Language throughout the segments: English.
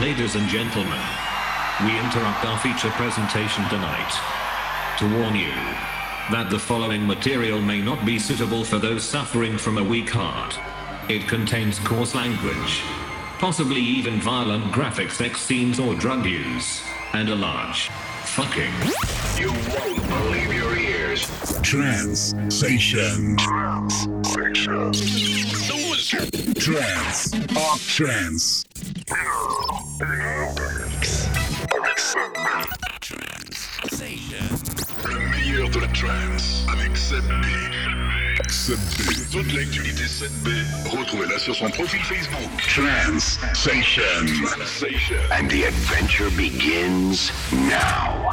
Ladies and gentlemen, we interrupt our feature presentation tonight to warn you that the following material may not be suitable for those suffering from a weak heart. It contains coarse language, possibly even violent graphic sex scenes or drug use, and a large fucking. You won't believe your ears. Trans Station. Trans. Up Trans. Le meilleur de la trance avec 7B. 7B. Toute l'actualité 7B, retrouvez-la sur son profil Facebook. Sensation. And the adventure begins now.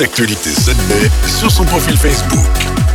L'actualité ZB sur son profil Facebook.